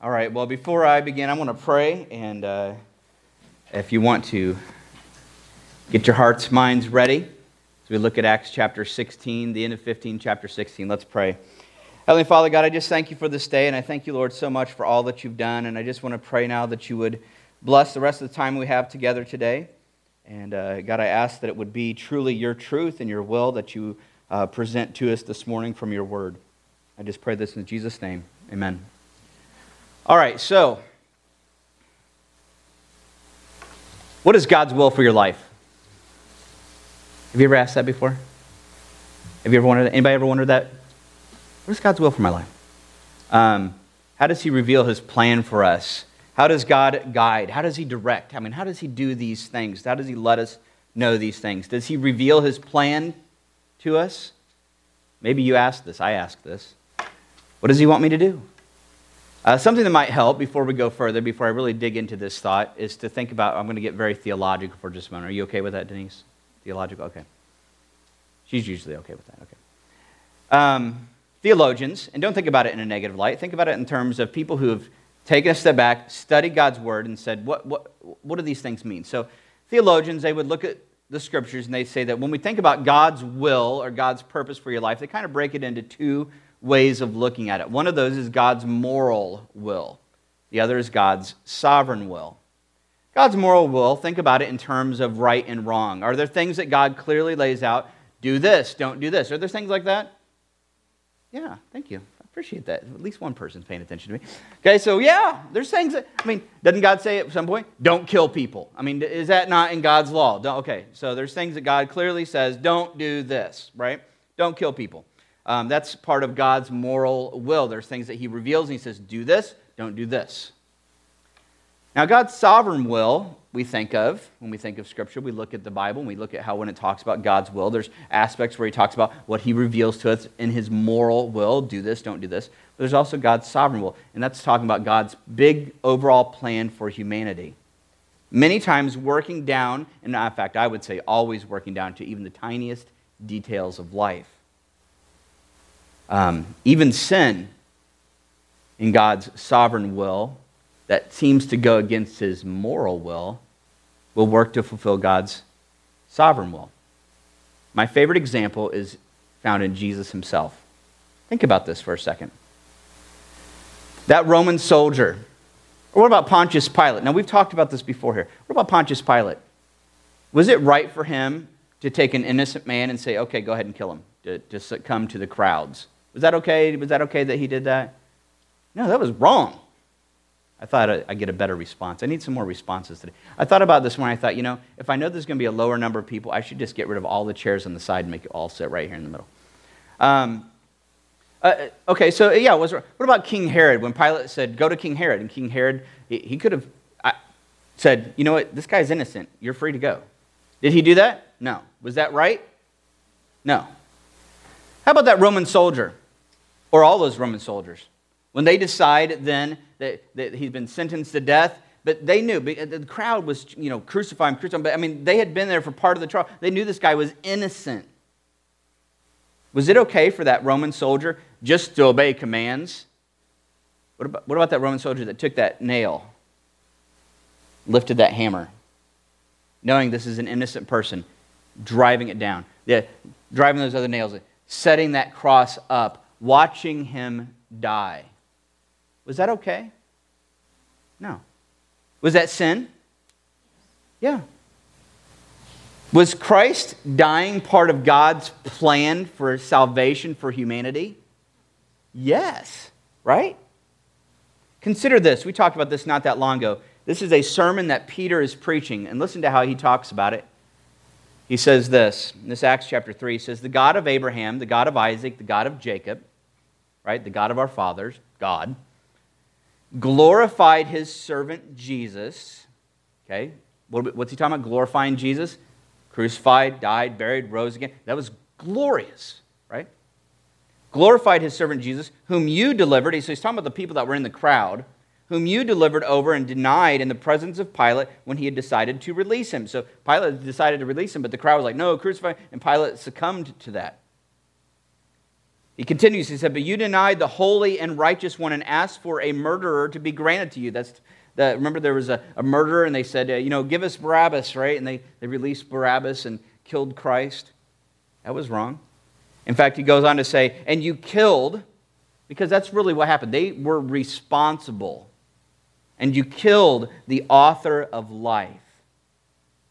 All right, well, before I begin, I want to pray, and uh, if you want to get your hearts, minds ready as we look at Acts chapter 16, the end of 15, chapter 16, let's pray. Heavenly Father, God, I just thank you for this day, and I thank you, Lord, so much for all that you've done, and I just want to pray now that you would bless the rest of the time we have together today. And uh, God, I ask that it would be truly your truth and your will that you uh, present to us this morning from your word. I just pray this in Jesus' name. Amen. All right, so what is God's will for your life? Have you ever asked that before? Have you ever wondered? Anybody ever wondered that? What is God's will for my life? Um, how does He reveal His plan for us? How does God guide? How does He direct? I mean, how does He do these things? How does He let us know these things? Does He reveal His plan to us? Maybe you asked this. I asked this. What does He want me to do? Uh, something that might help before we go further, before I really dig into this thought, is to think about. I'm going to get very theological for just a moment. Are you okay with that, Denise? Theological? Okay. She's usually okay with that. Okay. Um, theologians, and don't think about it in a negative light, think about it in terms of people who have taken a step back, studied God's word, and said, what, what, what do these things mean? So, theologians, they would look at the scriptures and they say that when we think about God's will or God's purpose for your life, they kind of break it into two ways of looking at it. One of those is God's moral will, the other is God's sovereign will. God's moral will, think about it in terms of right and wrong. Are there things that God clearly lays out? Do this, don't do this. Are there things like that? Yeah, thank you. I appreciate that. At least one person's paying attention to me. Okay, so yeah, there's things that, I mean, doesn't God say at some point, don't kill people? I mean, is that not in God's law? Don't, okay, so there's things that God clearly says, don't do this, right? Don't kill people. Um, that's part of God's moral will. There's things that He reveals and He says, do this, don't do this. Now, God's sovereign will, we think of when we think of Scripture. We look at the Bible and we look at how, when it talks about God's will, there's aspects where He talks about what He reveals to us in His moral will do this, don't do this. But there's also God's sovereign will, and that's talking about God's big overall plan for humanity. Many times working down, and in fact, I would say always working down to even the tiniest details of life. Um, even sin in God's sovereign will that seems to go against his moral will will work to fulfill God's sovereign will. My favorite example is found in Jesus himself. Think about this for a second. That Roman soldier, or what about Pontius Pilate? Now, we've talked about this before here. What about Pontius Pilate? Was it right for him to take an innocent man and say, okay, go ahead and kill him, to, to succumb to the crowds? Was that okay? Was that okay that he did that? No, that was wrong. I thought I'd get a better response. I need some more responses today. I thought about this when I thought, you know, if I know there's going to be a lower number of people, I should just get rid of all the chairs on the side and make it all sit right here in the middle. Um, uh, okay, so yeah, was, what about King Herod? When Pilate said, go to King Herod, and King Herod, he, he could have uh, said, you know what, this guy's innocent. You're free to go. Did he do that? No. Was that right? No. How about that Roman soldier? Or all those Roman soldiers. When they decide then that, that he's been sentenced to death, but they knew, uh, the crowd was, you know, crucify him, crucify him. But I mean, they had been there for part of the trial. They knew this guy was innocent. Was it okay for that Roman soldier just to obey commands? What about, what about that Roman soldier that took that nail, lifted that hammer, knowing this is an innocent person, driving it down, yeah, driving those other nails, setting that cross up watching him die. Was that okay? No. Was that sin? Yeah. Was Christ dying part of God's plan for salvation for humanity? Yes, right? Consider this. We talked about this not that long ago. This is a sermon that Peter is preaching, and listen to how he talks about it. He says this, this Acts chapter 3, he says, The God of Abraham, the God of Isaac, the God of Jacob, right? The God of our fathers, God, glorified his servant Jesus. Okay? What's he talking about? Glorifying Jesus? Crucified, died, buried, rose again. That was glorious, right? Glorified his servant Jesus, whom you delivered. So he's talking about the people that were in the crowd, whom you delivered over and denied in the presence of Pilate when he had decided to release him. So Pilate decided to release him, but the crowd was like, no, crucify. And Pilate succumbed to that. He continues, he said, But you denied the holy and righteous one and asked for a murderer to be granted to you. That's the, remember, there was a, a murderer, and they said, uh, You know, give us Barabbas, right? And they, they released Barabbas and killed Christ. That was wrong. In fact, he goes on to say, And you killed, because that's really what happened. They were responsible. And you killed the author of life,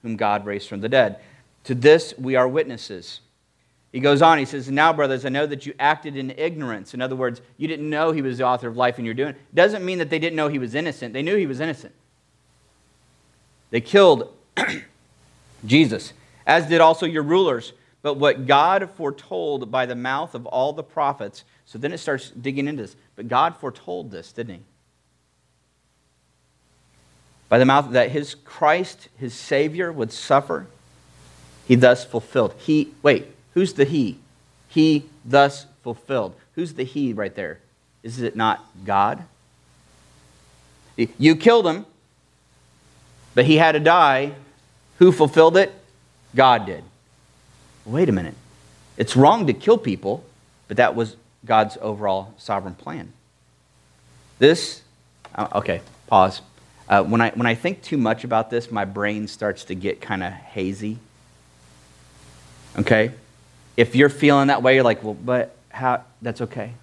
whom God raised from the dead. To this we are witnesses. He goes on, he says, Now, brothers, I know that you acted in ignorance. In other words, you didn't know he was the author of life and you're doing it. Doesn't mean that they didn't know he was innocent. They knew he was innocent. They killed Jesus, as did also your rulers. But what God foretold by the mouth of all the prophets, so then it starts digging into this. But God foretold this, didn't he? By the mouth that his Christ, his Savior, would suffer, he thus fulfilled. He, wait, Who's the he? He thus fulfilled. Who's the he right there? Is it not God? You killed him, but he had to die. Who fulfilled it? God did. Wait a minute. It's wrong to kill people, but that was God's overall sovereign plan. This, uh, okay, pause. Uh, when, I, when I think too much about this, my brain starts to get kind of hazy. Okay? If you're feeling that way, you're like, well, but how? That's okay.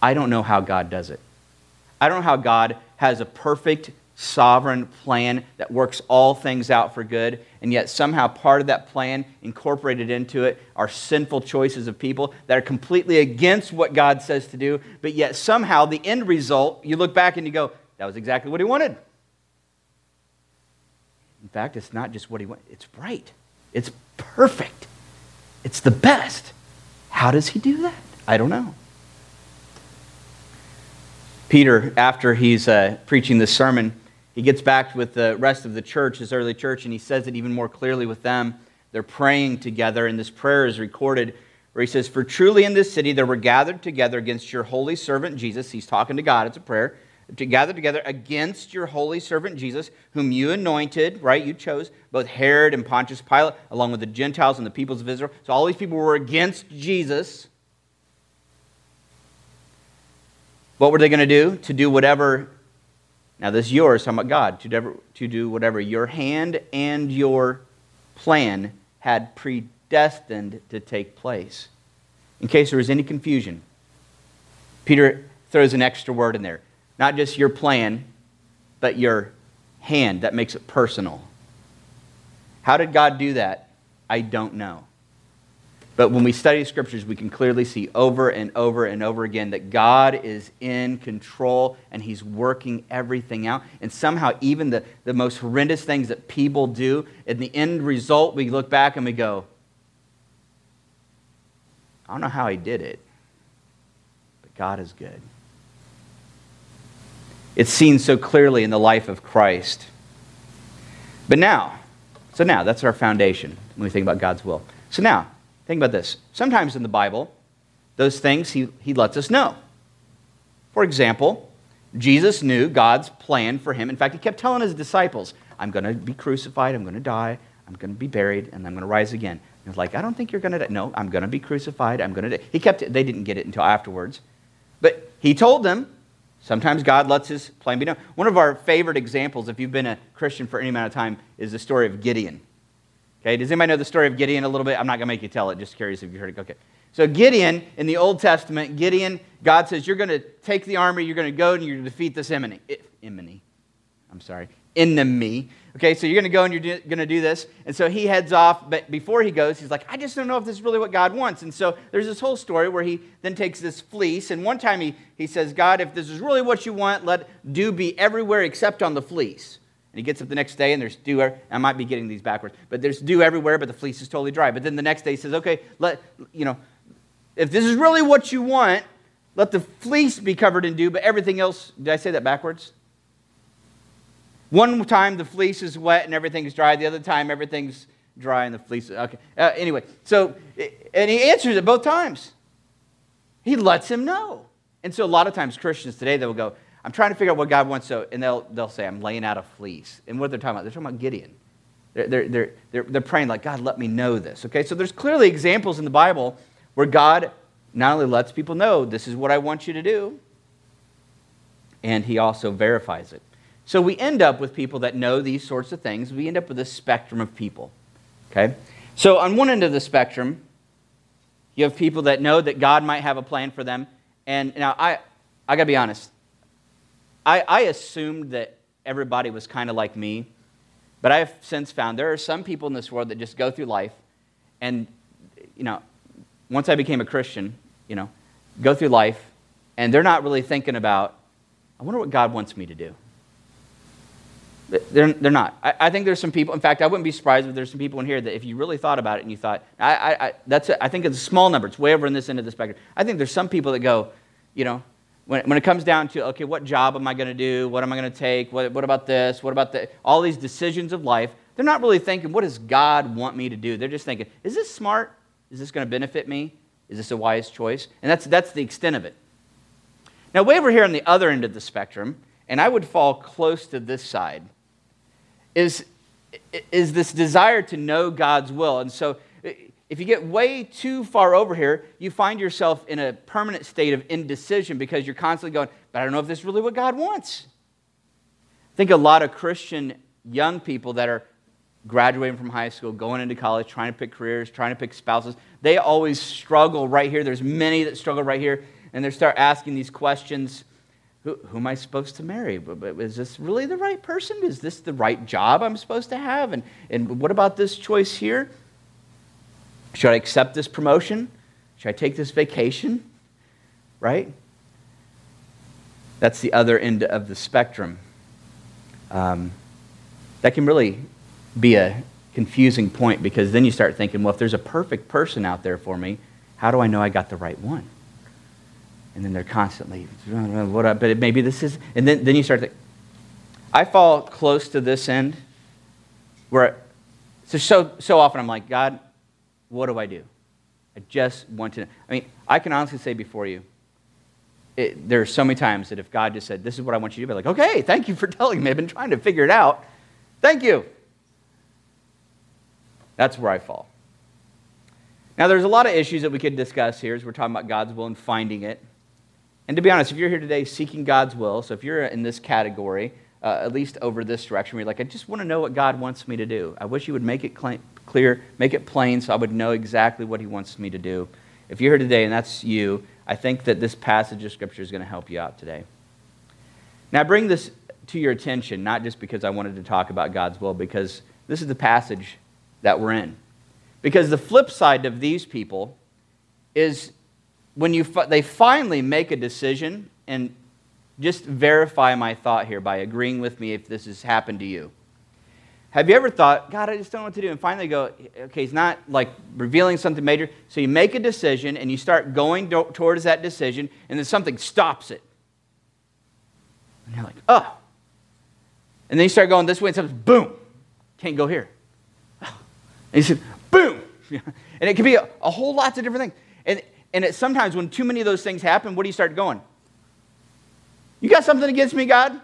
I don't know how God does it. I don't know how God has a perfect sovereign plan that works all things out for good, and yet somehow part of that plan incorporated into it are sinful choices of people that are completely against what God says to do, but yet somehow the end result, you look back and you go, that was exactly what he wanted. In fact, it's not just what he wanted, it's right. It's perfect. It's the best. How does he do that? I don't know. Peter, after he's uh, preaching this sermon, he gets back with the rest of the church, his early church, and he says it even more clearly with them. They're praying together, and this prayer is recorded where he says, For truly in this city there were gathered together against your holy servant Jesus. He's talking to God, it's a prayer to gather together against your holy servant Jesus, whom you anointed, right? You chose both Herod and Pontius Pilate, along with the Gentiles and the peoples of Israel. So all these people were against Jesus. What were they going to do? To do whatever, now this is yours, talking about God, to, to do whatever your hand and your plan had predestined to take place. In case there was any confusion, Peter throws an extra word in there not just your plan, but your hand. That makes it personal. How did God do that? I don't know. But when we study scriptures, we can clearly see over and over and over again that God is in control and He's working everything out. And somehow, even the, the most horrendous things that people do, in the end result, we look back and we go, I don't know how He did it, but God is good. It's seen so clearly in the life of Christ. But now, so now, that's our foundation when we think about God's will. So now, think about this. Sometimes in the Bible, those things he, he lets us know. For example, Jesus knew God's plan for him. In fact, he kept telling his disciples, I'm going to be crucified, I'm going to die, I'm going to be buried, and I'm going to rise again. Was like, I don't think you're going to die. No, I'm going to be crucified, I'm going to die. He kept it, they didn't get it until afterwards. But he told them, Sometimes God lets his plan be known. One of our favorite examples, if you've been a Christian for any amount of time, is the story of Gideon. Okay, does anybody know the story of Gideon a little bit? I'm not going to make you tell it, just curious if you heard it. Okay. So, Gideon, in the Old Testament, Gideon, God says, You're going to take the army, you're going to go and you're going to defeat this enemy. Enemy. I'm sorry enemy. Okay, so you're going to go and you're going to do this. And so he heads off, but before he goes, he's like, I just don't know if this is really what God wants. And so there's this whole story where he then takes this fleece. And one time he, he says, God, if this is really what you want, let dew be everywhere except on the fleece. And he gets up the next day and there's dew. I might be getting these backwards, but there's dew everywhere, but the fleece is totally dry. But then the next day he says, okay, let, you know, if this is really what you want, let the fleece be covered in dew, but everything else, did I say that backwards? One time the fleece is wet and everything's dry. The other time everything's dry and the fleece. Okay. Uh, anyway, so and he answers it both times. He lets him know. And so a lot of times Christians today they will go, "I'm trying to figure out what God wants," so and they'll they'll say, "I'm laying out a fleece." And what they're talking about? They're talking about Gideon. They're, they're, they're, they're praying like, God, let me know this. Okay, so there's clearly examples in the Bible where God not only lets people know this is what I want you to do, and he also verifies it. So we end up with people that know these sorts of things. We end up with a spectrum of people. Okay? So on one end of the spectrum, you have people that know that God might have a plan for them. And now I I gotta be honest. I, I assumed that everybody was kind of like me, but I have since found there are some people in this world that just go through life and you know, once I became a Christian, you know, go through life and they're not really thinking about, I wonder what God wants me to do. They're, they're not. I, I, think there's some people, in fact, I wouldn't be surprised if there's some people in here that if you really thought about it and you thought, I, I, I that's a, I think it's a small number. It's way over in this end of the spectrum. I think there's some people that go, you know, when, when it comes down to, okay, what job am I going to do? What am I going to take? What, what about this? What about the, all these decisions of life? They're not really thinking, what does God want me to do? They're just thinking, is this smart? Is this going to benefit me? Is this a wise choice? And that's, that's the extent of it. Now, way over here on the other end of the spectrum, and I would fall close to this side is, is this desire to know God's will. And so if you get way too far over here, you find yourself in a permanent state of indecision because you're constantly going, but I don't know if this is really what God wants. I think a lot of Christian young people that are graduating from high school, going into college, trying to pick careers, trying to pick spouses, they always struggle right here. There's many that struggle right here, and they start asking these questions who, am I supposed to marry? Is this really the right person? Is this the right job I'm supposed to have? And, and what about this choice here? Should I accept this promotion? Should I take this vacation? Right? That's the other end of the spectrum. Um, that can really be a confusing point because then you start thinking, well, if there's a perfect person out there for me, how do I know I got the right one? And then they're constantly, what but maybe this is, and then, then you start to, I fall close to this end where, so, so, so often I'm like, God, what do I do? I just want to. I mean, I can honestly say before you, it, there are so many times that if God just said, this is what I want you to do, be like, okay, thank you for telling me. I've been trying to figure it out. Thank you. That's where I fall. Now, there's a lot of issues that we could discuss here as we're talking about God's will and finding it. And to be honest, if you're here today seeking God's will, so if you're in this category, uh, at least over this direction, where you're like, I just want to know what God wants me to do. I wish you would make it clear, make it plain, so I would know exactly what He wants me to do. If you're here today and that's you, I think that this passage of Scripture is going to help you out today. Now, I bring this to your attention, not just because I wanted to talk about God's will, because this is the passage that we're in. Because the flip side of these people is when you they finally make a decision and just verify my thought here by agreeing with me if this has happened to you. Have you ever thought, God, I just don't know what to do? And finally go, okay, he's not like revealing something major. So you make a decision and you start going do- towards that decision, and then something stops it. And you're like, oh. And then you start going this way, and something, boom, can't go here. And you said, boom. and it can be a, a whole lots of different things. And and it, sometimes when too many of those things happen, what do you start going? You got something against me, God?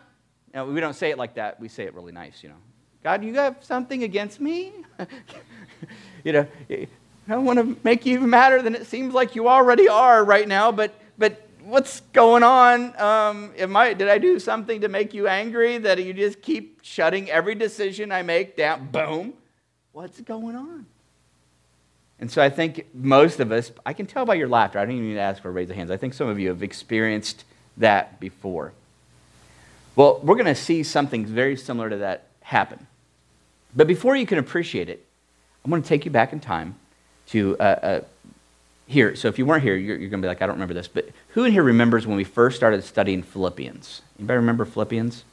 Now, we don't say it like that. We say it really nice, you know. God, you got something against me? you know, I don't want to make you even madder than it seems like you already are right now, but, but what's going on? Um, am I, did I do something to make you angry that you just keep shutting every decision I make down? Boom. What's going on? And so I think most of us, I can tell by your laughter, I don't even need to ask for a raise of hands. I think some of you have experienced that before. Well, we're going to see something very similar to that happen. But before you can appreciate it, I'm going to take you back in time to uh, uh, here. So if you weren't here, you're, you're going to be like, I don't remember this. But who in here remembers when we first started studying Philippians? Anybody remember Philippians?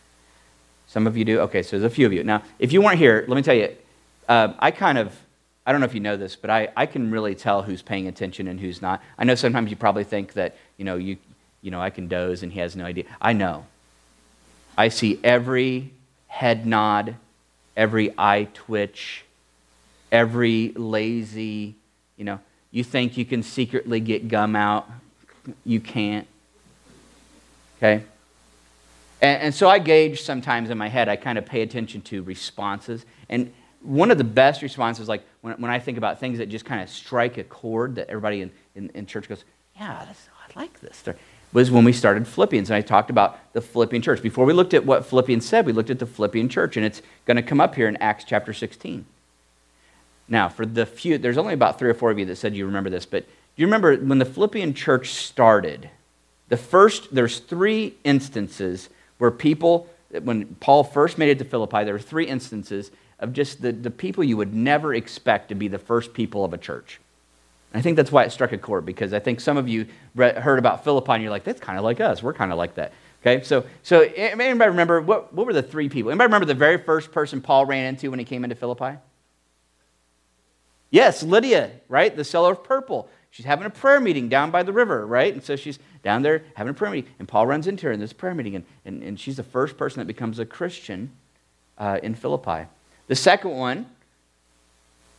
Some of you do? Okay, so there's a few of you. Now, if you weren't here, let me tell you, uh, I kind of I don't know if you know this, but I, I can really tell who's paying attention and who's not. I know sometimes you probably think that, you know, you, you know, I can doze and he has no idea. I know. I see every head nod, every eye twitch, every lazy, you know, you think you can secretly get gum out. You can't. Okay? And, and so I gauge sometimes in my head, I kind of pay attention to responses. And one of the best responses, like when, when I think about things that just kind of strike a chord that everybody in, in, in church goes, yeah, I like this. Was when we started Philippians, and I talked about the Philippian church. Before we looked at what Philippians said, we looked at the Philippian church, and it's going to come up here in Acts chapter 16. Now, for the few, there's only about three or four of you that said you remember this, but do you remember when the Philippian church started? The first, there's three instances where people, when Paul first made it to Philippi, there were three instances of just the, the people you would never expect to be the first people of a church. And I think that's why it struck a chord, because I think some of you heard about Philippi and you're like, that's kind of like us. We're kind of like that. Okay, so, so anybody remember, what, what were the three people? Anybody remember the very first person Paul ran into when he came into Philippi? Yes, Lydia, right? The seller of purple. She's having a prayer meeting down by the river, right? And so she's down there having a prayer meeting. And Paul runs into her in this prayer meeting. And, and, and she's the first person that becomes a Christian uh, in Philippi. The second one,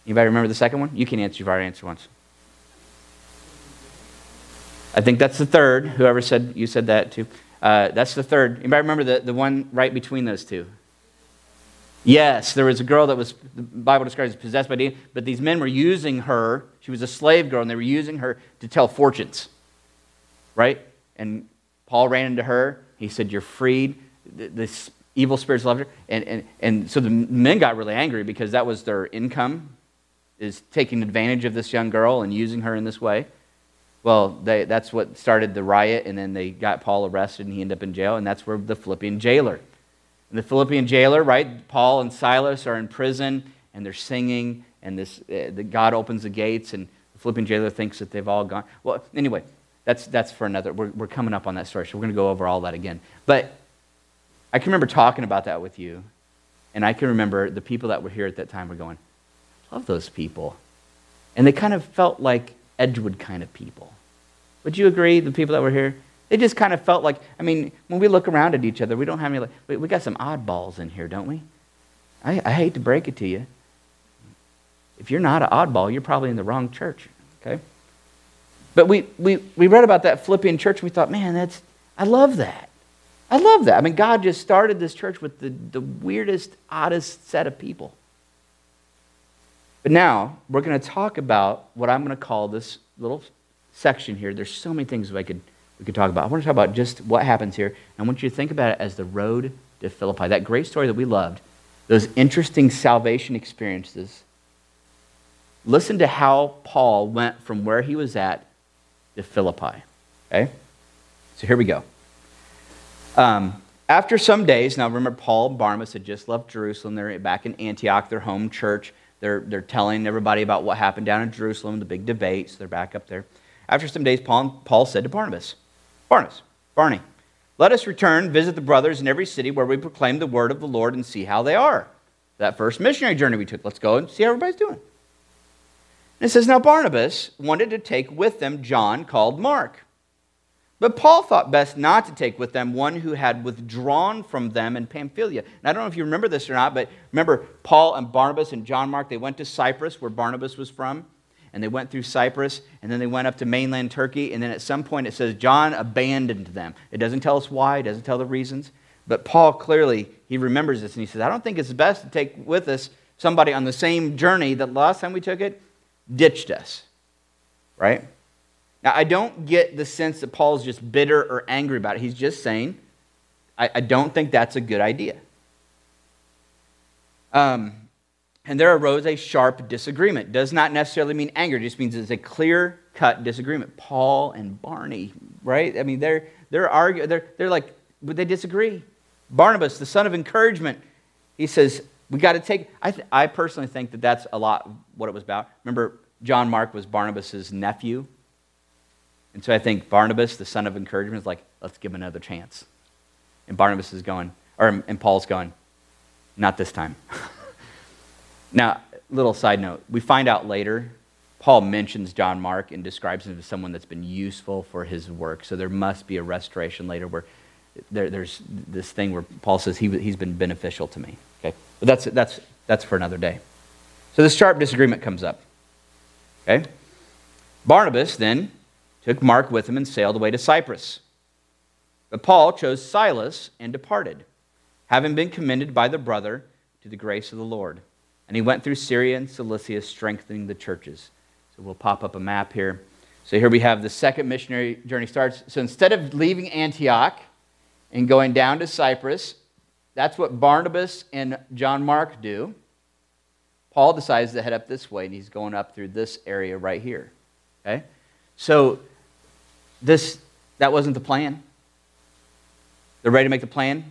anybody remember the second one? You can answer, you've already answered once. I think that's the third. Whoever said you said that too. Uh, that's the third. Anybody remember the, the one right between those two? Yes, there was a girl that was, the Bible describes as possessed by demons, but these men were using her. She was a slave girl, and they were using her to tell fortunes. Right? And Paul ran into her. He said, You're freed. This evil spirits loved her. And, and, and so the men got really angry because that was their income, is taking advantage of this young girl and using her in this way. Well, they, that's what started the riot, and then they got Paul arrested, and he ended up in jail, and that's where the Philippian jailer and the Philippian jailer, right? Paul and Silas are in prison and they're singing, and this, uh, the God opens the gates, and the Philippian jailer thinks that they've all gone. Well, anyway, that's, that's for another. We're, we're coming up on that story, so we're going to go over all that again. But I can remember talking about that with you, and I can remember the people that were here at that time were going, love those people. And they kind of felt like Edgewood kind of people. Would you agree, the people that were here? They just kind of felt like, I mean, when we look around at each other, we don't have any, like, we, we got some oddballs in here, don't we? I, I hate to break it to you. If you're not an oddball, you're probably in the wrong church, okay? But we, we, we read about that Philippian church and we thought, man, that's, I love that. I love that. I mean, God just started this church with the, the weirdest, oddest set of people. But now we're going to talk about what I'm going to call this little section here. There's so many things I could we could talk about. I want to talk about just what happens here. I want you to think about it as the road to Philippi. That great story that we loved, those interesting salvation experiences. Listen to how Paul went from where he was at to Philippi. Okay? So here we go. Um, after some days, now remember, Paul and Barnabas had just left Jerusalem. They're back in Antioch, their home church. They're, they're telling everybody about what happened down in Jerusalem, the big debates. They're back up there. After some days, Paul, Paul said to Barnabas, Barnabas, Barney, let us return, visit the brothers in every city where we proclaim the word of the Lord and see how they are. That first missionary journey we took, let's go and see how everybody's doing. And it says, Now Barnabas wanted to take with them John called Mark. But Paul thought best not to take with them one who had withdrawn from them in Pamphylia. And I don't know if you remember this or not, but remember Paul and Barnabas and John Mark, they went to Cyprus, where Barnabas was from and they went through Cyprus, and then they went up to mainland Turkey, and then at some point it says John abandoned them. It doesn't tell us why, it doesn't tell the reasons, but Paul clearly, he remembers this, and he says, I don't think it's best to take with us somebody on the same journey that last time we took it ditched us, right? Now, I don't get the sense that Paul's just bitter or angry about it. He's just saying, I, I don't think that's a good idea. Um, and there arose a sharp disagreement. Does not necessarily mean anger, it just means it's a clear cut disagreement. Paul and Barney, right? I mean, they're, they're arguing, they're, they're like, but they disagree. Barnabas, the son of encouragement, he says, we got to take, I, th- I personally think that that's a lot what it was about. Remember, John Mark was Barnabas' nephew. And so I think Barnabas, the son of encouragement, is like, let's give him another chance. And Barnabas is going, or and Paul's going, not this time. Now, little side note, we find out later, Paul mentions John Mark and describes him as someone that's been useful for his work. So there must be a restoration later where there, there's this thing where Paul says he, he's been beneficial to me. Okay? But that's, that's, that's for another day. So this sharp disagreement comes up. Okay? Barnabas then took Mark with him and sailed away to Cyprus. But Paul chose Silas and departed, having been commended by the brother to the grace of the Lord. And he went through Syria and Cilicia, strengthening the churches. So we'll pop up a map here. So here we have the second missionary journey starts. So instead of leaving Antioch and going down to Cyprus, that's what Barnabas and John Mark do. Paul decides to head up this way, and he's going up through this area right here. Okay? So this that wasn't the plan. They're ready to make the plan.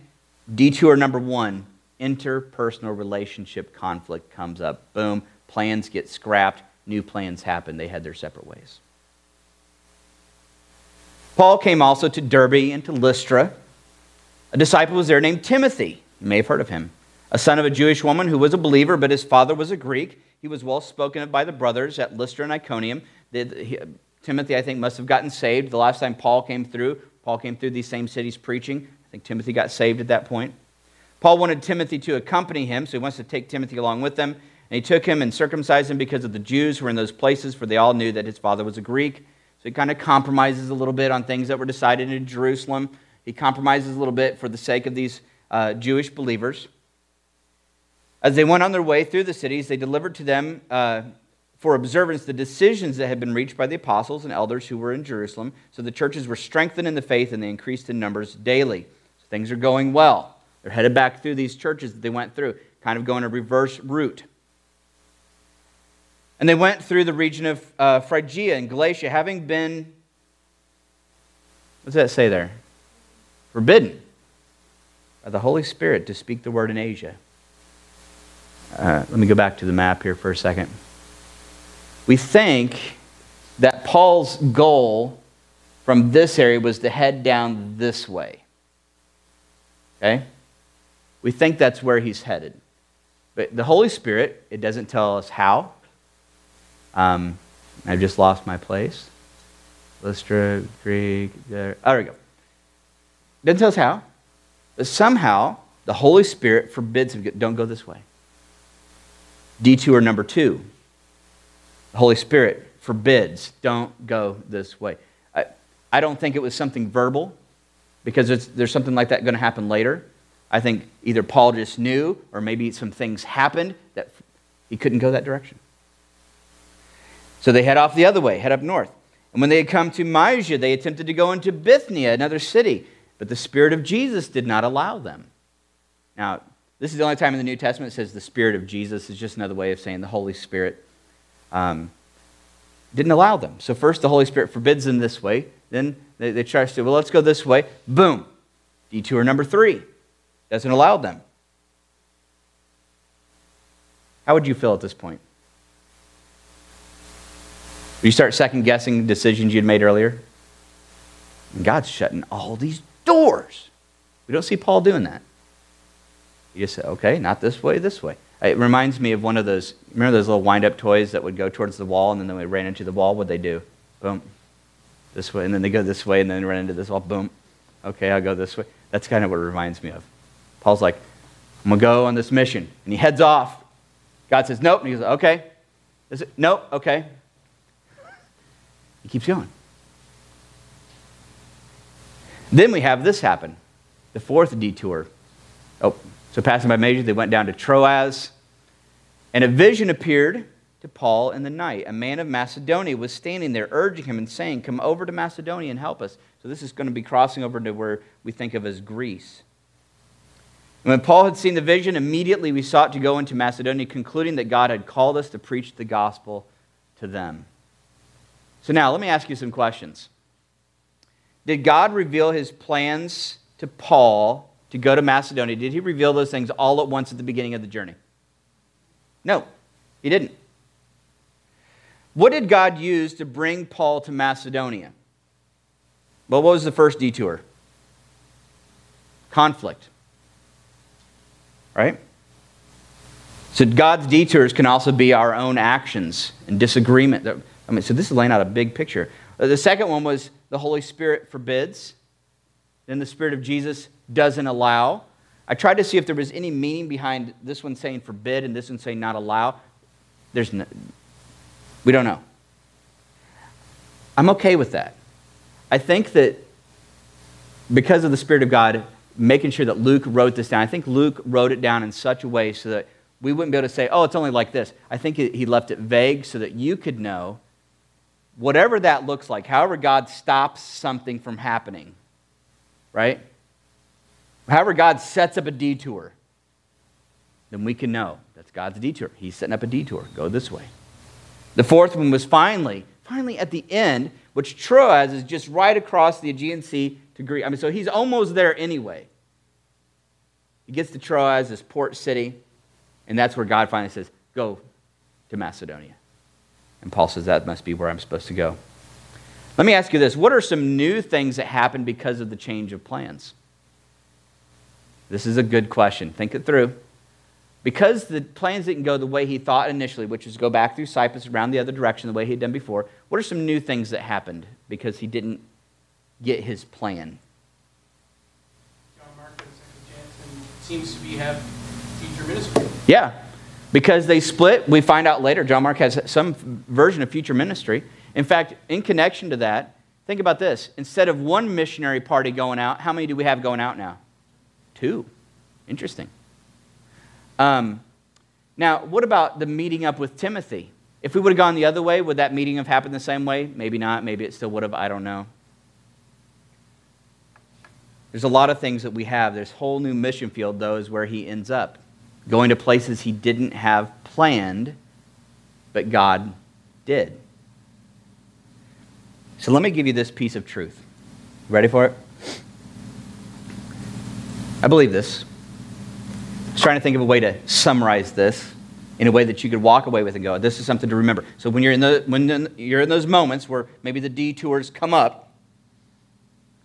Detour number one, interpersonal relationship conflict comes up. Boom, plans get scrapped, new plans happen. They had their separate ways. Paul came also to Derbe and to Lystra. A disciple was there named Timothy. You may have heard of him. A son of a Jewish woman who was a believer, but his father was a Greek. He was well spoken of by the brothers at Lystra and Iconium. Timothy, I think, must have gotten saved. The last time Paul came through, Paul came through these same cities preaching. I think Timothy got saved at that point. Paul wanted Timothy to accompany him, so he wants to take Timothy along with them. And he took him and circumcised him because of the Jews who were in those places, for they all knew that his father was a Greek. So he kind of compromises a little bit on things that were decided in Jerusalem. He compromises a little bit for the sake of these uh, Jewish believers. As they went on their way through the cities, they delivered to them uh, for observance the decisions that had been reached by the apostles and elders who were in Jerusalem. So the churches were strengthened in the faith and they increased in numbers daily. So things are going well. They're headed back through these churches that they went through, kind of going a reverse route. And they went through the region of uh, Phrygia and Galatia, having been, what does that say there? Forbidden by the Holy Spirit to speak the word in Asia. Uh, let me go back to the map here for a second. We think that Paul's goal from this area was to head down this way. Okay? We think that's where he's headed. But the Holy Spirit, it doesn't tell us how. Um, I've just lost my place. Lystra, Greek, there. Oh, there we go. Doesn't tell us how. But somehow, the Holy Spirit forbids him, don't go this way. Detour number two. The Holy Spirit forbids, don't go this way. I, I don't think it was something verbal because there's something like that going to happen later. I think either Paul just knew or maybe some things happened that he couldn't go that direction. So they head off the other way, head up north. And when they had come to Mysia, they attempted to go into Bithynia, another city, but the Spirit of Jesus did not allow them. Now, this is the only time in the New Testament it says the Spirit of Jesus is just another way of saying the Holy Spirit. Um, didn't allow them. So first the Holy Spirit forbids them this way. Then they, they try to say, well, let's go this way. Boom. Detour number three. Doesn't allow them. How would you feel at this point? Would you start second guessing decisions you'd made earlier? And God's shutting all these doors. We don't see Paul doing that. You just say, okay, not this way, this way. It reminds me of one of those, remember those little wind up toys that would go towards the wall and then they ran into the wall? What'd they do? Boom. This way. And then they go this way and then run into this wall. Boom. Okay, I'll go this way. That's kind of what it reminds me of. Paul's like, I'm going to go on this mission. And he heads off. God says, nope. And he goes, okay. Is it? Nope. Okay. He keeps going. Then we have this happen the fourth detour. Oh, so, passing by Mysia, they went down to Troas, and a vision appeared to Paul in the night. A man of Macedonia was standing there, urging him and saying, Come over to Macedonia and help us. So, this is going to be crossing over to where we think of as Greece. And when Paul had seen the vision, immediately we sought to go into Macedonia, concluding that God had called us to preach the gospel to them. So, now let me ask you some questions. Did God reveal his plans to Paul to go to Macedonia, did he reveal those things all at once at the beginning of the journey? No, he didn't. What did God use to bring Paul to Macedonia? Well, what was the first detour? Conflict. Right? So God's detours can also be our own actions and disagreement. I mean, so this is laying out a big picture. The second one was the Holy Spirit forbids. Then the Spirit of Jesus doesn't allow. I tried to see if there was any meaning behind this one saying forbid and this one saying not allow. There's no, we don't know. I'm okay with that. I think that because of the Spirit of God, making sure that Luke wrote this down, I think Luke wrote it down in such a way so that we wouldn't be able to say, oh, it's only like this. I think he left it vague so that you could know whatever that looks like, however God stops something from happening, right? However God sets up a detour, then we can know that's God's detour. He's setting up a detour. Go this way. The fourth one was finally, finally at the end, which Troas is just right across the Aegean Sea to Greece. I mean, so he's almost there anyway. He gets to Troas, this port city, and that's where God finally says, Go to Macedonia. And Paul says, That must be where I'm supposed to go. Let me ask you this What are some new things that happened because of the change of plans? This is a good question. Think it through. Because the plans didn't go the way he thought initially, which is go back through Cyprus around the other direction the way he'd done before, what are some new things that happened because he didn't get his plan? John Mark Jansen seems to be have future ministry. Yeah, because they split. We find out later John Mark has some version of future ministry. In fact, in connection to that, think about this. Instead of one missionary party going out, how many do we have going out now? Two. Interesting. Um, now, what about the meeting up with Timothy? If we would have gone the other way, would that meeting have happened the same way? Maybe not. Maybe it still would have. I don't know. There's a lot of things that we have. There's whole new mission field, though, is where he ends up. Going to places he didn't have planned, but God did. So let me give you this piece of truth. Ready for it? I believe this. I was trying to think of a way to summarize this in a way that you could walk away with and go, this is something to remember. So when you're in, the, when you're in those moments where maybe the detours come up,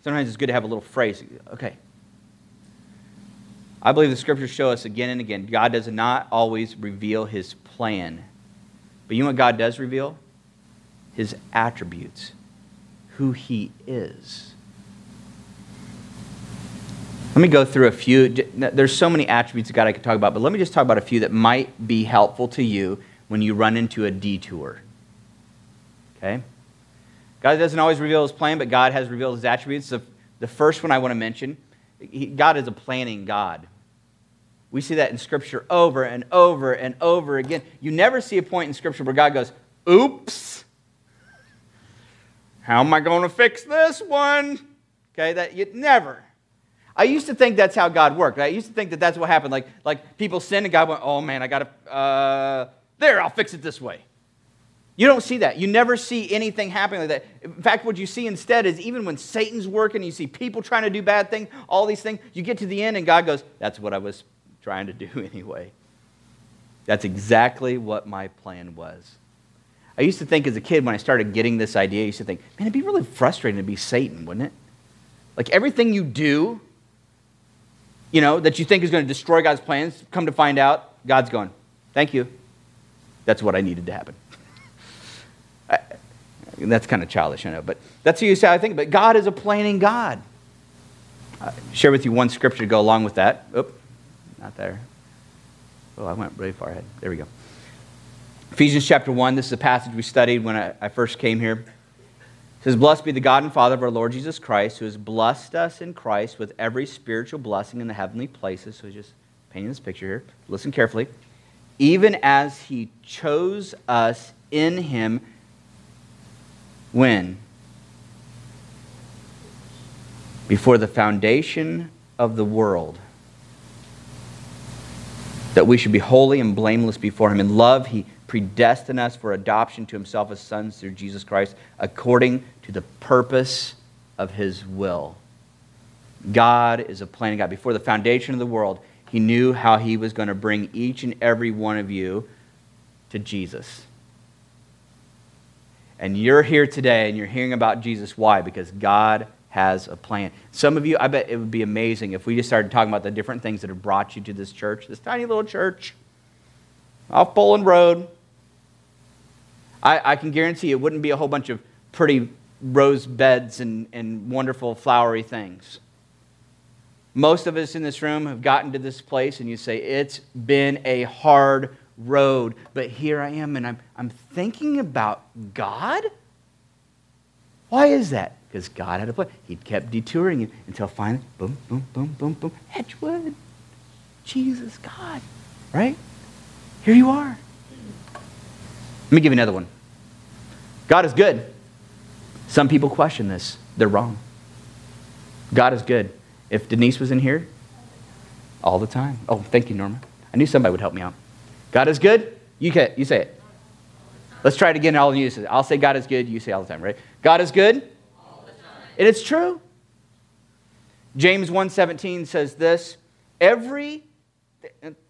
sometimes it's good to have a little phrase. Okay. I believe the scriptures show us again and again God does not always reveal his plan. But you know what God does reveal? His attributes, who he is. Let me go through a few. There's so many attributes of God I could talk about, but let me just talk about a few that might be helpful to you when you run into a detour. Okay? God doesn't always reveal his plan, but God has revealed his attributes. The, the first one I want to mention he, God is a planning God. We see that in Scripture over and over and over again. You never see a point in Scripture where God goes, oops, how am I going to fix this one? Okay, that you never. I used to think that's how God worked. I used to think that that's what happened. Like, like people sin and God went, oh man, I got to, uh, there, I'll fix it this way. You don't see that. You never see anything happening like that. In fact, what you see instead is even when Satan's working, you see people trying to do bad things, all these things, you get to the end and God goes, that's what I was trying to do anyway. That's exactly what my plan was. I used to think as a kid when I started getting this idea, I used to think, man, it'd be really frustrating to be Satan, wouldn't it? Like everything you do, you know, that you think is going to destroy God's plans, come to find out, God's going, thank you. That's what I needed to happen. I, that's kind of childish, I know, but that's how you say I think. But God is a planning God. I'll share with you one scripture to go along with that. Oop, not there. Oh, I went really far ahead. There we go. Ephesians chapter 1, this is a passage we studied when I, I first came here. It says, Blessed be the God and Father of our Lord Jesus Christ, who has blessed us in Christ with every spiritual blessing in the heavenly places. So he's just painting this picture here. Listen carefully. Even as he chose us in him when? Before the foundation of the world. That we should be holy and blameless before him. In love, he predestined us for adoption to himself as sons through Jesus Christ, according to the purpose of his will. God is a planning God. Before the foundation of the world, he knew how he was going to bring each and every one of you to Jesus. And you're here today and you're hearing about Jesus. Why? Because God has a plan. Some of you, I bet it would be amazing if we just started talking about the different things that have brought you to this church, this tiny little church off Boland Road. I, I can guarantee it wouldn't be a whole bunch of pretty rose beds and, and wonderful flowery things. Most of us in this room have gotten to this place and you say, It's been a hard road, but here I am and I'm, I'm thinking about God? Why is that? Because God had a plan. He kept detouring you until finally, boom, boom, boom, boom, boom, Edgewood, Jesus, God, right? Here you are. Let me give you another one. God is good. Some people question this. They're wrong. God is good. If Denise was in here, all the time. Oh, thank you, Norma. I knew somebody would help me out. God is good. You, can, you say it. Let's try it again. All you say I'll say God is good. You say all the time, right? God is good. And it's true. James 1:17 says this, every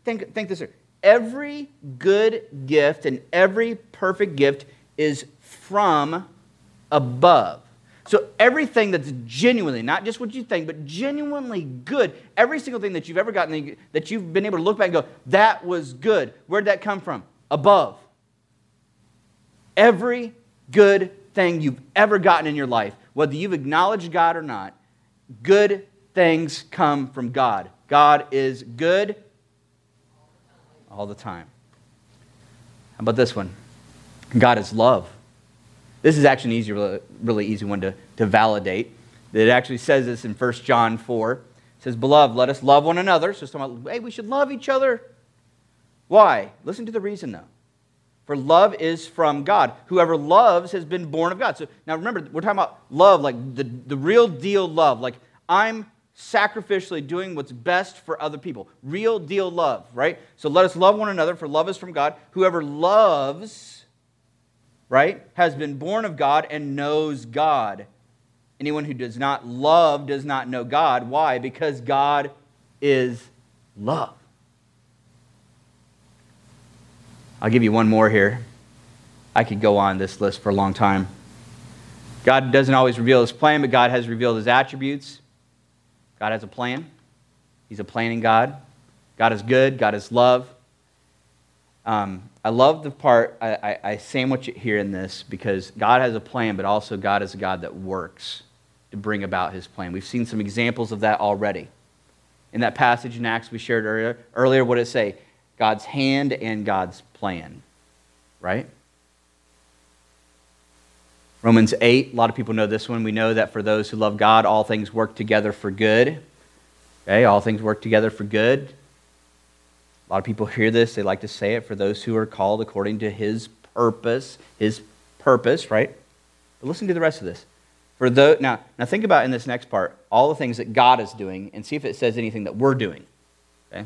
think, think this every good gift and every perfect gift is from above. So everything that's genuinely, not just what you think, but genuinely good, every single thing that you've ever gotten, that you've been able to look back and go, that was good. Where did that come from? Above. Every good thing you've ever gotten in your life, whether you've acknowledged God or not, good things come from God. God is good all the time. How about this one? God is love. This is actually an easy, really, easy one to, to validate. It actually says this in 1 John 4. It says, Beloved, let us love one another. So, about, hey, we should love each other. Why? Listen to the reason, though. For love is from God. Whoever loves has been born of God. So now remember, we're talking about love, like the, the real deal love. Like I'm sacrificially doing what's best for other people. Real deal love, right? So let us love one another, for love is from God. Whoever loves, right, has been born of God and knows God. Anyone who does not love does not know God. Why? Because God is love. I'll give you one more here. I could go on this list for a long time. God doesn't always reveal his plan, but God has revealed his attributes. God has a plan. He's a planning God. God is good. God is love. Um, I love the part, I, I, I sandwich it here in this because God has a plan, but also God is a God that works to bring about his plan. We've seen some examples of that already. In that passage in Acts we shared earlier, earlier what did it say? God's hand and God's plan, right? Romans 8, a lot of people know this one. We know that for those who love God, all things work together for good. Okay, all things work together for good. A lot of people hear this, they like to say it for those who are called according to his purpose, his purpose, right? But listen to the rest of this. For those, now, now think about in this next part all the things that God is doing and see if it says anything that we're doing. Okay?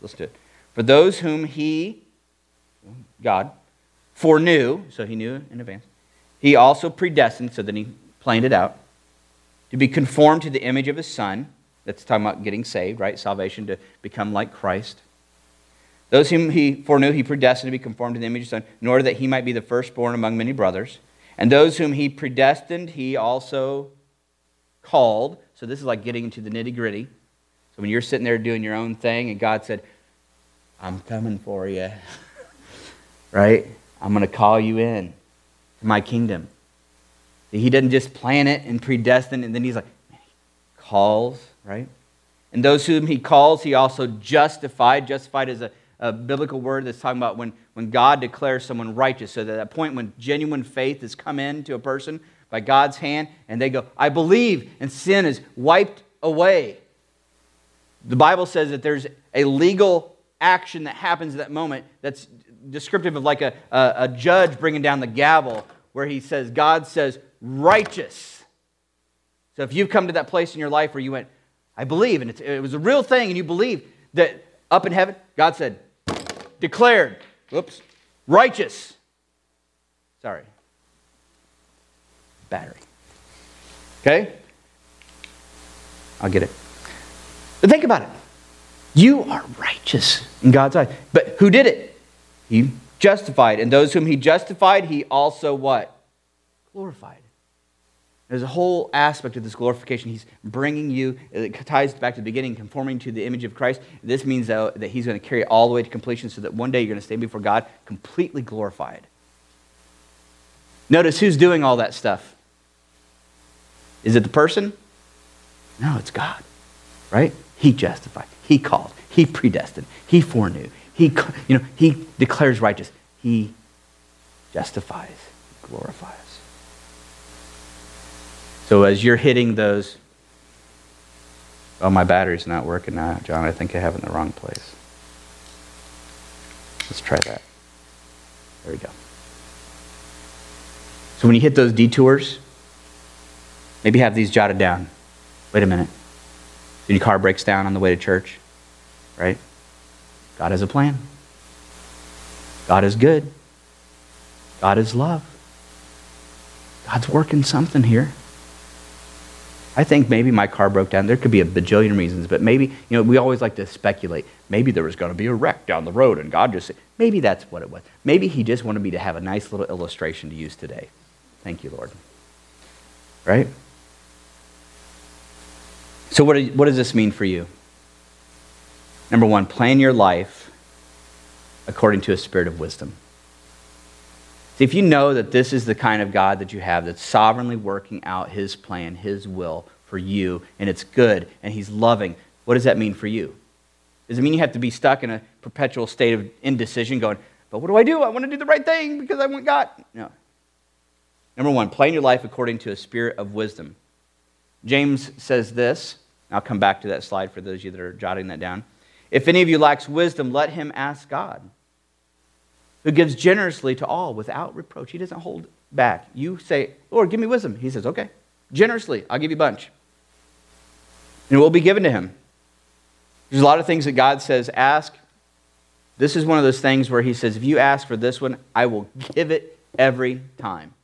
Let's do it. For those whom he, God, foreknew, so he knew in advance, he also predestined, so then he planned it out, to be conformed to the image of his son. That's talking about getting saved, right? Salvation to become like Christ. Those whom he foreknew, he predestined to be conformed to the image of his son, in order that he might be the firstborn among many brothers. And those whom he predestined, he also called. So this is like getting into the nitty gritty. So when you're sitting there doing your own thing, and God said, I'm coming for you, right? I'm going to call you in to my kingdom. He didn't just plan it and predestine, and then he's like, he calls, right? And those whom he calls, he also justified. Justified is a, a biblical word that's talking about when, when God declares someone righteous. So that, that point when genuine faith has come into a person by God's hand, and they go, I believe, and sin is wiped away. The Bible says that there's a legal action that happens at that moment that's descriptive of like a, a, a judge bringing down the gavel where he says, God says, righteous. So if you've come to that place in your life where you went, I believe, and it was a real thing, and you believe that up in heaven, God said, declared, whoops, righteous. Sorry. Battery. Okay? I'll get it. But think about it. You are righteous in God's eyes. But who did it? He justified. And those whom he justified, he also what? Glorified. There's a whole aspect of this glorification. He's bringing you, it ties back to the beginning, conforming to the image of Christ. This means that, that he's going to carry all the way to completion so that one day you're going to stand before God completely glorified. Notice who's doing all that stuff. Is it the person? No, it's God, right? He justified, He called, He predestined, He foreknew, he, you know, he declares righteous. He justifies, glorifies. So as you're hitting those, oh, my battery's not working now, John. I think I have it in the wrong place. Let's try that. There we go. So when you hit those detours, Maybe have these jotted down. Wait a minute. Your car breaks down on the way to church, right? God has a plan. God is good. God is love. God's working something here. I think maybe my car broke down. There could be a bajillion reasons, but maybe, you know, we always like to speculate. Maybe there was going to be a wreck down the road and God just, maybe that's what it was. Maybe He just wanted me to have a nice little illustration to use today. Thank you, Lord. Right? So, what, what does this mean for you? Number one, plan your life according to a spirit of wisdom. See, if you know that this is the kind of God that you have that's sovereignly working out his plan, his will for you, and it's good, and he's loving, what does that mean for you? Does it mean you have to be stuck in a perpetual state of indecision going, but what do I do? I want to do the right thing because I want God. No. Number one, plan your life according to a spirit of wisdom. James says this. I'll come back to that slide for those of you that are jotting that down. If any of you lacks wisdom, let him ask God who gives generously to all without reproach. He doesn't hold back. You say, Lord, give me wisdom. He says, okay, generously, I'll give you a bunch. And it will be given to him. There's a lot of things that God says, ask. This is one of those things where he says, if you ask for this one, I will give it every time.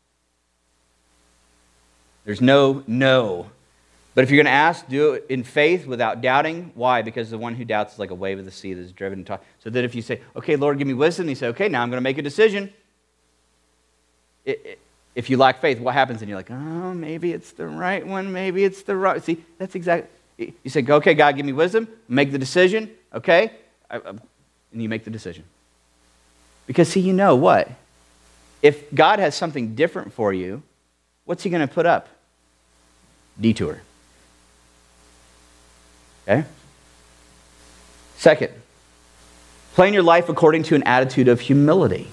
There's no no but if you're going to ask, do it in faith without doubting. Why? Because the one who doubts is like a wave of the sea that is driven and tossed. So that if you say, okay, Lord, give me wisdom, and you say, okay, now I'm going to make a decision. It, it, if you lack faith, what happens? And you're like, oh, maybe it's the right one, maybe it's the right. See, that's exactly. You say, okay, God, give me wisdom, make the decision, okay? I, I, and you make the decision. Because, see, you know what? If God has something different for you, what's He going to put up? Detour. Okay? Second, plan your life according to an attitude of humility.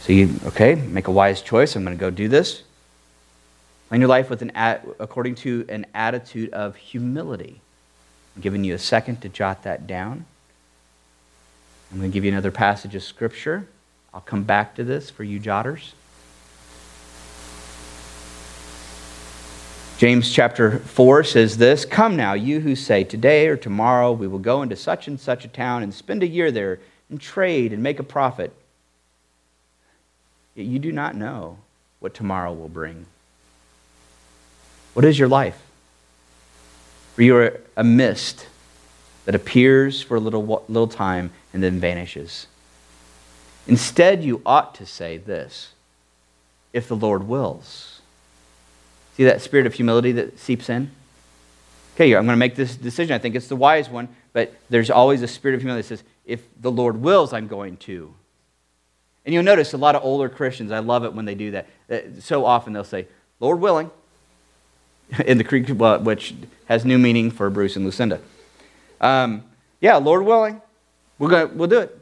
So you, okay, make a wise choice. I'm going to go do this. Plan your life with an, according to an attitude of humility. I'm giving you a second to jot that down. I'm going to give you another passage of Scripture. I'll come back to this for you jotters. James chapter 4 says this Come now, you who say, Today or tomorrow we will go into such and such a town and spend a year there and trade and make a profit. Yet you do not know what tomorrow will bring. What is your life? For you are a mist that appears for a little, little time and then vanishes. Instead, you ought to say this if the Lord wills See that spirit of humility that seeps in? Okay, I'm going to make this decision. I think it's the wise one, but there's always a spirit of humility that says, if the Lord wills, I'm going to. And you'll notice a lot of older Christians, I love it when they do that. Uh, so often they'll say, Lord willing, in the Greek, which has new meaning for Bruce and Lucinda. Um, yeah, Lord willing, we're gonna we'll do it.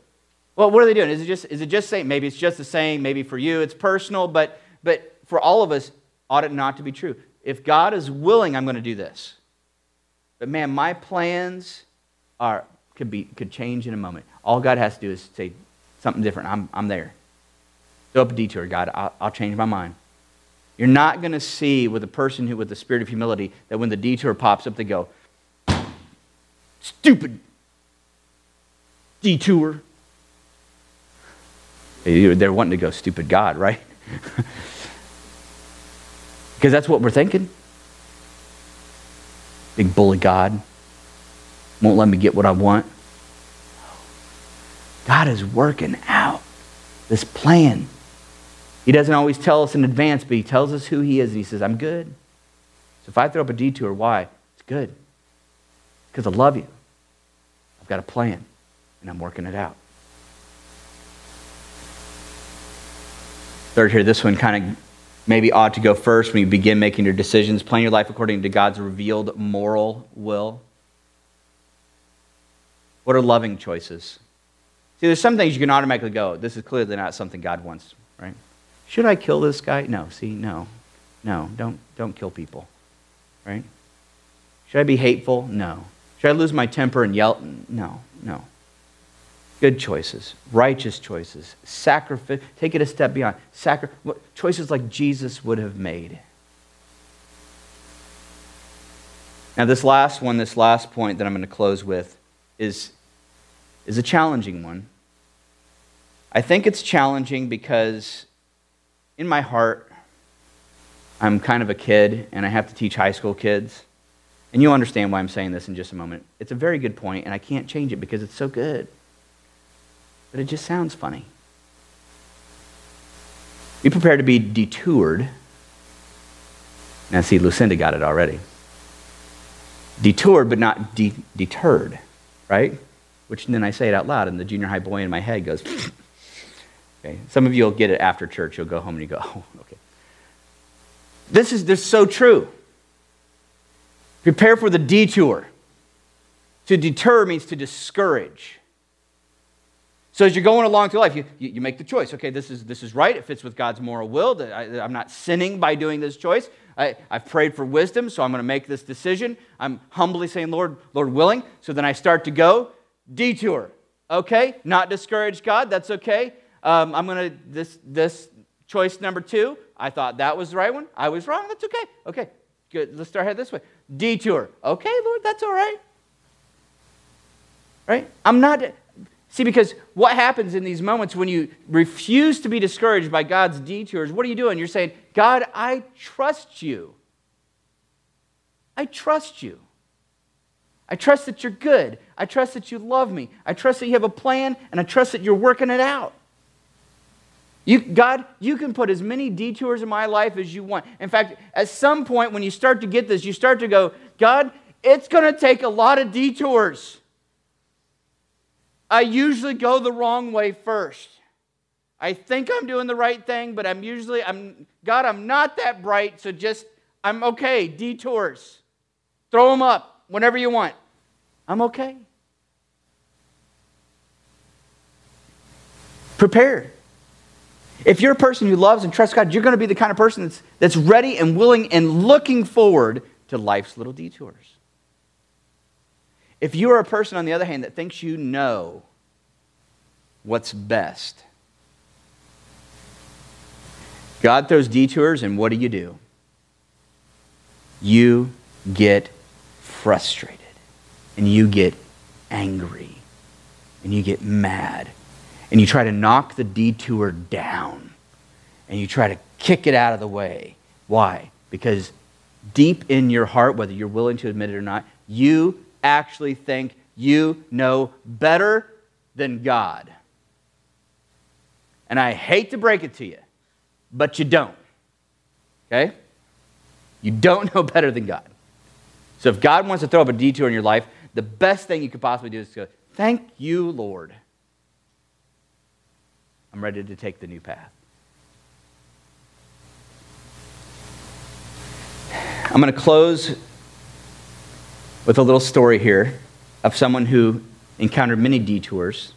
Well, what are they doing? Is it just is it just saying maybe it's just the same, maybe for you it's personal, but but for all of us, ought it not to be true? If God is willing, I'm going to do this. But man, my plans are could be could change in a moment. All God has to do is say something different. I'm I'm there. Throw up a detour, God. I'll, I'll change my mind. You're not going to see with a person who, with the spirit of humility, that when the detour pops up, they go, "Stupid detour." They're wanting to go, "Stupid God," right? Because that's what we're thinking. Big bully God won't let me get what I want. God is working out this plan. He doesn't always tell us in advance, but He tells us who He is. And He says, I'm good. So if I throw up a detour, why? It's good. Because I love you. I've got a plan, and I'm working it out. Third here, this one kind of maybe ought to go first when you begin making your decisions. Plan your life according to God's revealed moral will. What are loving choices? See, there's some things you can automatically go, this is clearly not something God wants, right? Should I kill this guy? No, see, no. No, don't, don't kill people, right? Should I be hateful? No. Should I lose my temper and yell? No, no good choices, righteous choices, sacrifice, take it a step beyond, sacri- choices like Jesus would have made. Now, this last one, this last point that I'm going to close with, is, is a challenging one. I think it's challenging because in my heart, I'm kind of a kid and I have to teach high school kids. And you'll understand why I'm saying this in just a moment. It's a very good point, and I can't change it because it's so good. But it just sounds funny. Be prepared to be detoured. Now, see, Lucinda got it already. Detoured, but not de- deterred, right? Which then I say it out loud, and the junior high boy in my head goes, okay. Some of you will get it after church. You'll go home and you go, oh, okay. This is, this is so true. Prepare for the detour. To deter means to discourage. So as you're going along through life, you, you, make the choice. Okay, this is, this is right. It fits with God's moral will. I, am not sinning by doing this choice. I, I've prayed for wisdom, so I'm going to make this decision. I'm humbly saying, Lord, Lord willing. So then I start to go. Detour. Okay, not discourage God. That's okay. Um, I'm going to, this, this choice number two, I thought that was the right one. I was wrong. That's okay. Okay, good. Let's start head this way. Detour. Okay, Lord, that's all right. Right? I'm not. See, because what happens in these moments when you refuse to be discouraged by God's detours, what are you doing? You're saying, God, I trust you. I trust you. I trust that you're good. I trust that you love me. I trust that you have a plan, and I trust that you're working it out. You, God, you can put as many detours in my life as you want. In fact, at some point when you start to get this, you start to go, God, it's going to take a lot of detours. I usually go the wrong way first. I think I'm doing the right thing, but I'm usually, I'm, God, I'm not that bright, so just, I'm okay. Detours. Throw them up whenever you want. I'm okay. Prepared. If you're a person who loves and trusts God, you're going to be the kind of person that's, that's ready and willing and looking forward to life's little detours. If you are a person, on the other hand, that thinks you know what's best, God throws detours, and what do you do? You get frustrated, and you get angry, and you get mad and you try to knock the detour down and you try to kick it out of the way. Why? Because deep in your heart, whether you're willing to admit it or not, you actually think you know better than God. And I hate to break it to you, but you don't. Okay? You don't know better than God. So if God wants to throw up a detour in your life, the best thing you could possibly do is go, Thank you, Lord. I'm ready to take the new path. I'm going to close with a little story here of someone who encountered many detours.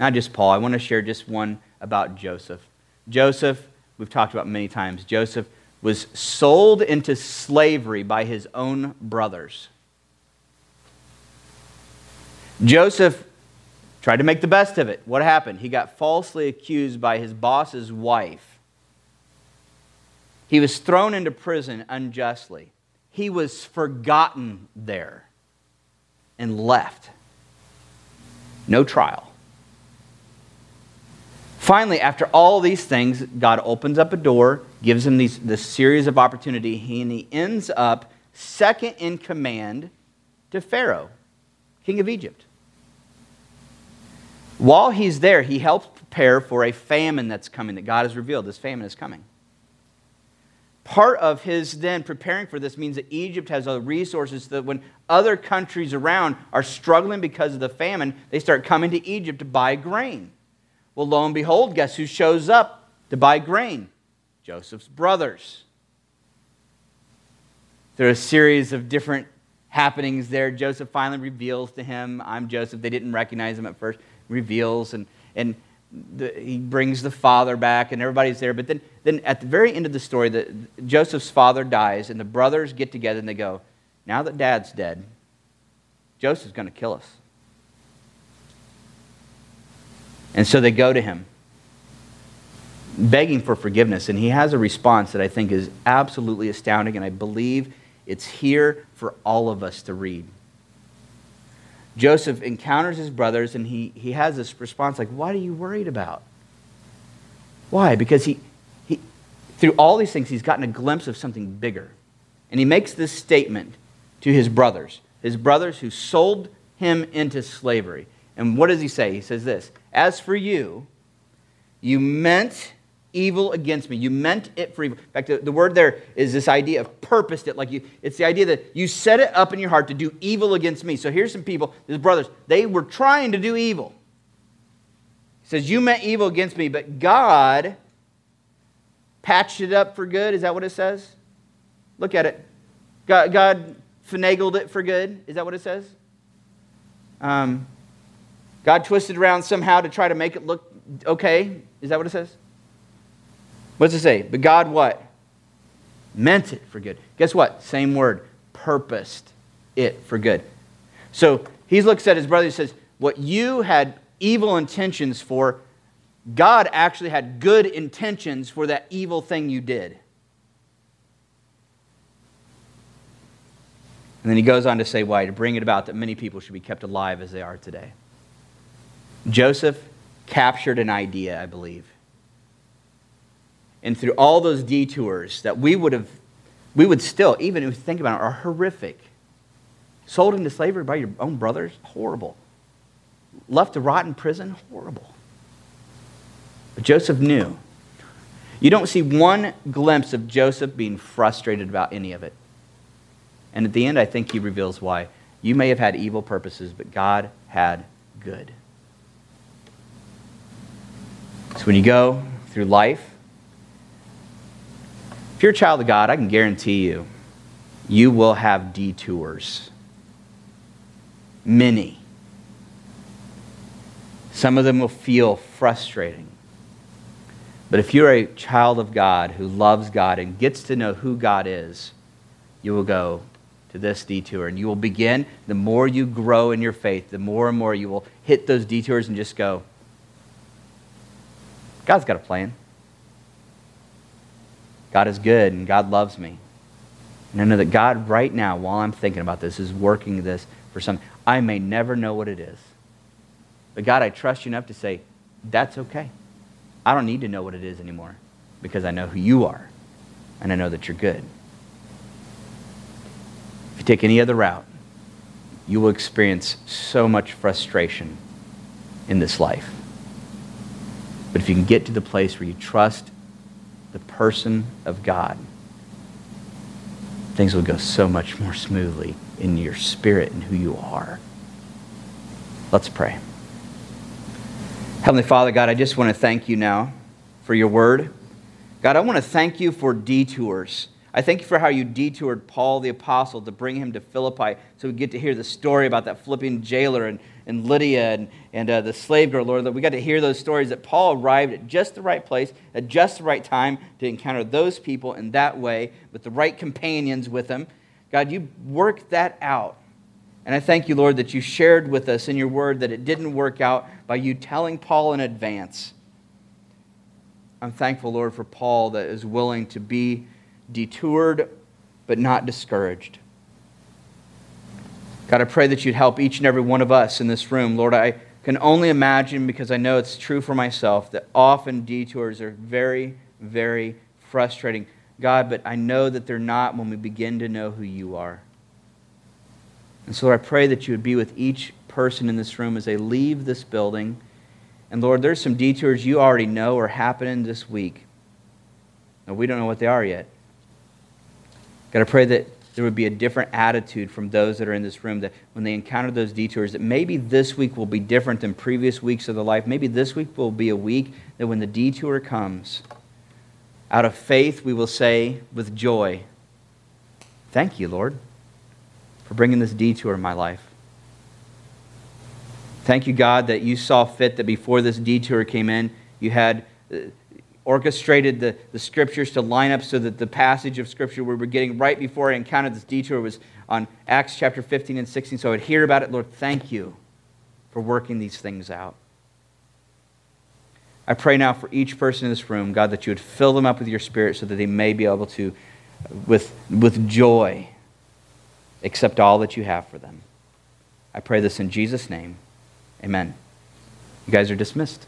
Not just Paul. I want to share just one about Joseph. Joseph, we've talked about many times, Joseph was sold into slavery by his own brothers. Joseph Tried to make the best of it. What happened? He got falsely accused by his boss's wife. He was thrown into prison unjustly. He was forgotten there and left. No trial. Finally, after all these things, God opens up a door, gives him these, this series of opportunity, and he ends up second in command to Pharaoh, king of Egypt. While he's there, he helps prepare for a famine that's coming, that God has revealed. This famine is coming. Part of his then preparing for this means that Egypt has other resources that when other countries around are struggling because of the famine, they start coming to Egypt to buy grain. Well, lo and behold, guess who shows up to buy grain? Joseph's brothers. Are a series of different happenings there. Joseph finally reveals to him, I'm Joseph. They didn't recognize him at first reveals and, and the, he brings the father back and everybody's there. But then, then at the very end of the story, the, Joseph's father dies and the brothers get together and they go, Now that dad's dead, Joseph's going to kill us. And so they go to him, begging for forgiveness. And he has a response that I think is absolutely astounding. And I believe It's here for all of us to read. Joseph encounters his brothers and he, he has this response like, What are you worried about? Why? Because he, through all these things, he's gotten a glimpse of something bigger. And he makes this statement to his brothers, his brothers who sold him into slavery. And what does he say? He says this As for you, you meant evil against me. You meant it for evil. In fact, the, the word there is this idea of purposed it. Like you, it's the idea that you set it up in your heart to do evil against me. So here's some people, his brothers, they were trying to do evil. He says, You meant evil against me, but God patched it up for good. Is that what it says? Look at it. God, God finagled it for good. Is that what it says? Um, God twisted around somehow to try to make it look okay. Is that what it says? What does it say? But God what? Meant it for good. Guess what? Same word. Purposed it for good. So he looks at his brother and says, What you had evil intentions for, God actually had good intentions for that evil thing you did. And then he goes on to say why, to bring it about that many people should be kept alive as they are today. Joseph captured an idea, I believe and through all those detours that we would have, we would still, even if we think about it, are horrific. Sold into slavery by your own brothers, horrible. Left to rot in prison, horrible. But Joseph knew. You don't see one glimpse of Joseph being frustrated about any of it. And at the end, I think he reveals why. You may have had evil purposes, but God had good. So when you go through life, if you're a child of God, I can guarantee you, you will have detours. Many. Some of them will feel frustrating. But if you're a child of God who loves God and gets to know who God is, you will go to this detour and you will begin. The more you grow in your faith, the more and more you will hit those detours and just go, God's got a plan. God is good and God loves me. And I know that God, right now, while I'm thinking about this, is working this for something. I may never know what it is. But God, I trust you enough to say, that's okay. I don't need to know what it is anymore because I know who you are and I know that you're good. If you take any other route, you will experience so much frustration in this life. But if you can get to the place where you trust the person of God, things will go so much more smoothly in your spirit and who you are. Let's pray. Heavenly Father, God, I just want to thank you now for your word. God, I want to thank you for detours. I thank you for how you detoured Paul the apostle to bring him to Philippi so we get to hear the story about that Philippian jailer and, and Lydia and, and uh, the slave girl, Lord, that we got to hear those stories that Paul arrived at just the right place, at just the right time to encounter those people in that way with the right companions with him. God, you worked that out. And I thank you, Lord, that you shared with us in your word that it didn't work out by you telling Paul in advance. I'm thankful, Lord, for Paul that is willing to be detoured, but not discouraged. God, I pray that you'd help each and every one of us in this room. Lord, I can only imagine, because I know it's true for myself, that often detours are very, very frustrating. God, but I know that they're not when we begin to know who you are. And so I pray that you would be with each person in this room as they leave this building. And Lord, there's some detours you already know are happening this week. And we don't know what they are yet. God, I pray that there would be a different attitude from those that are in this room that when they encounter those detours, that maybe this week will be different than previous weeks of their life. Maybe this week will be a week that when the detour comes, out of faith, we will say with joy, Thank you, Lord, for bringing this detour in my life. Thank you, God, that you saw fit that before this detour came in, you had uh, orchestrated the, the scriptures to line up so that the passage of scripture we were getting right before I encountered this detour was on Acts chapter 15 and 16. So I'd hear about it. Lord, thank you for working these things out. I pray now for each person in this room, God, that you would fill them up with your spirit so that they may be able to, with, with joy, accept all that you have for them. I pray this in Jesus' name. Amen. You guys are dismissed.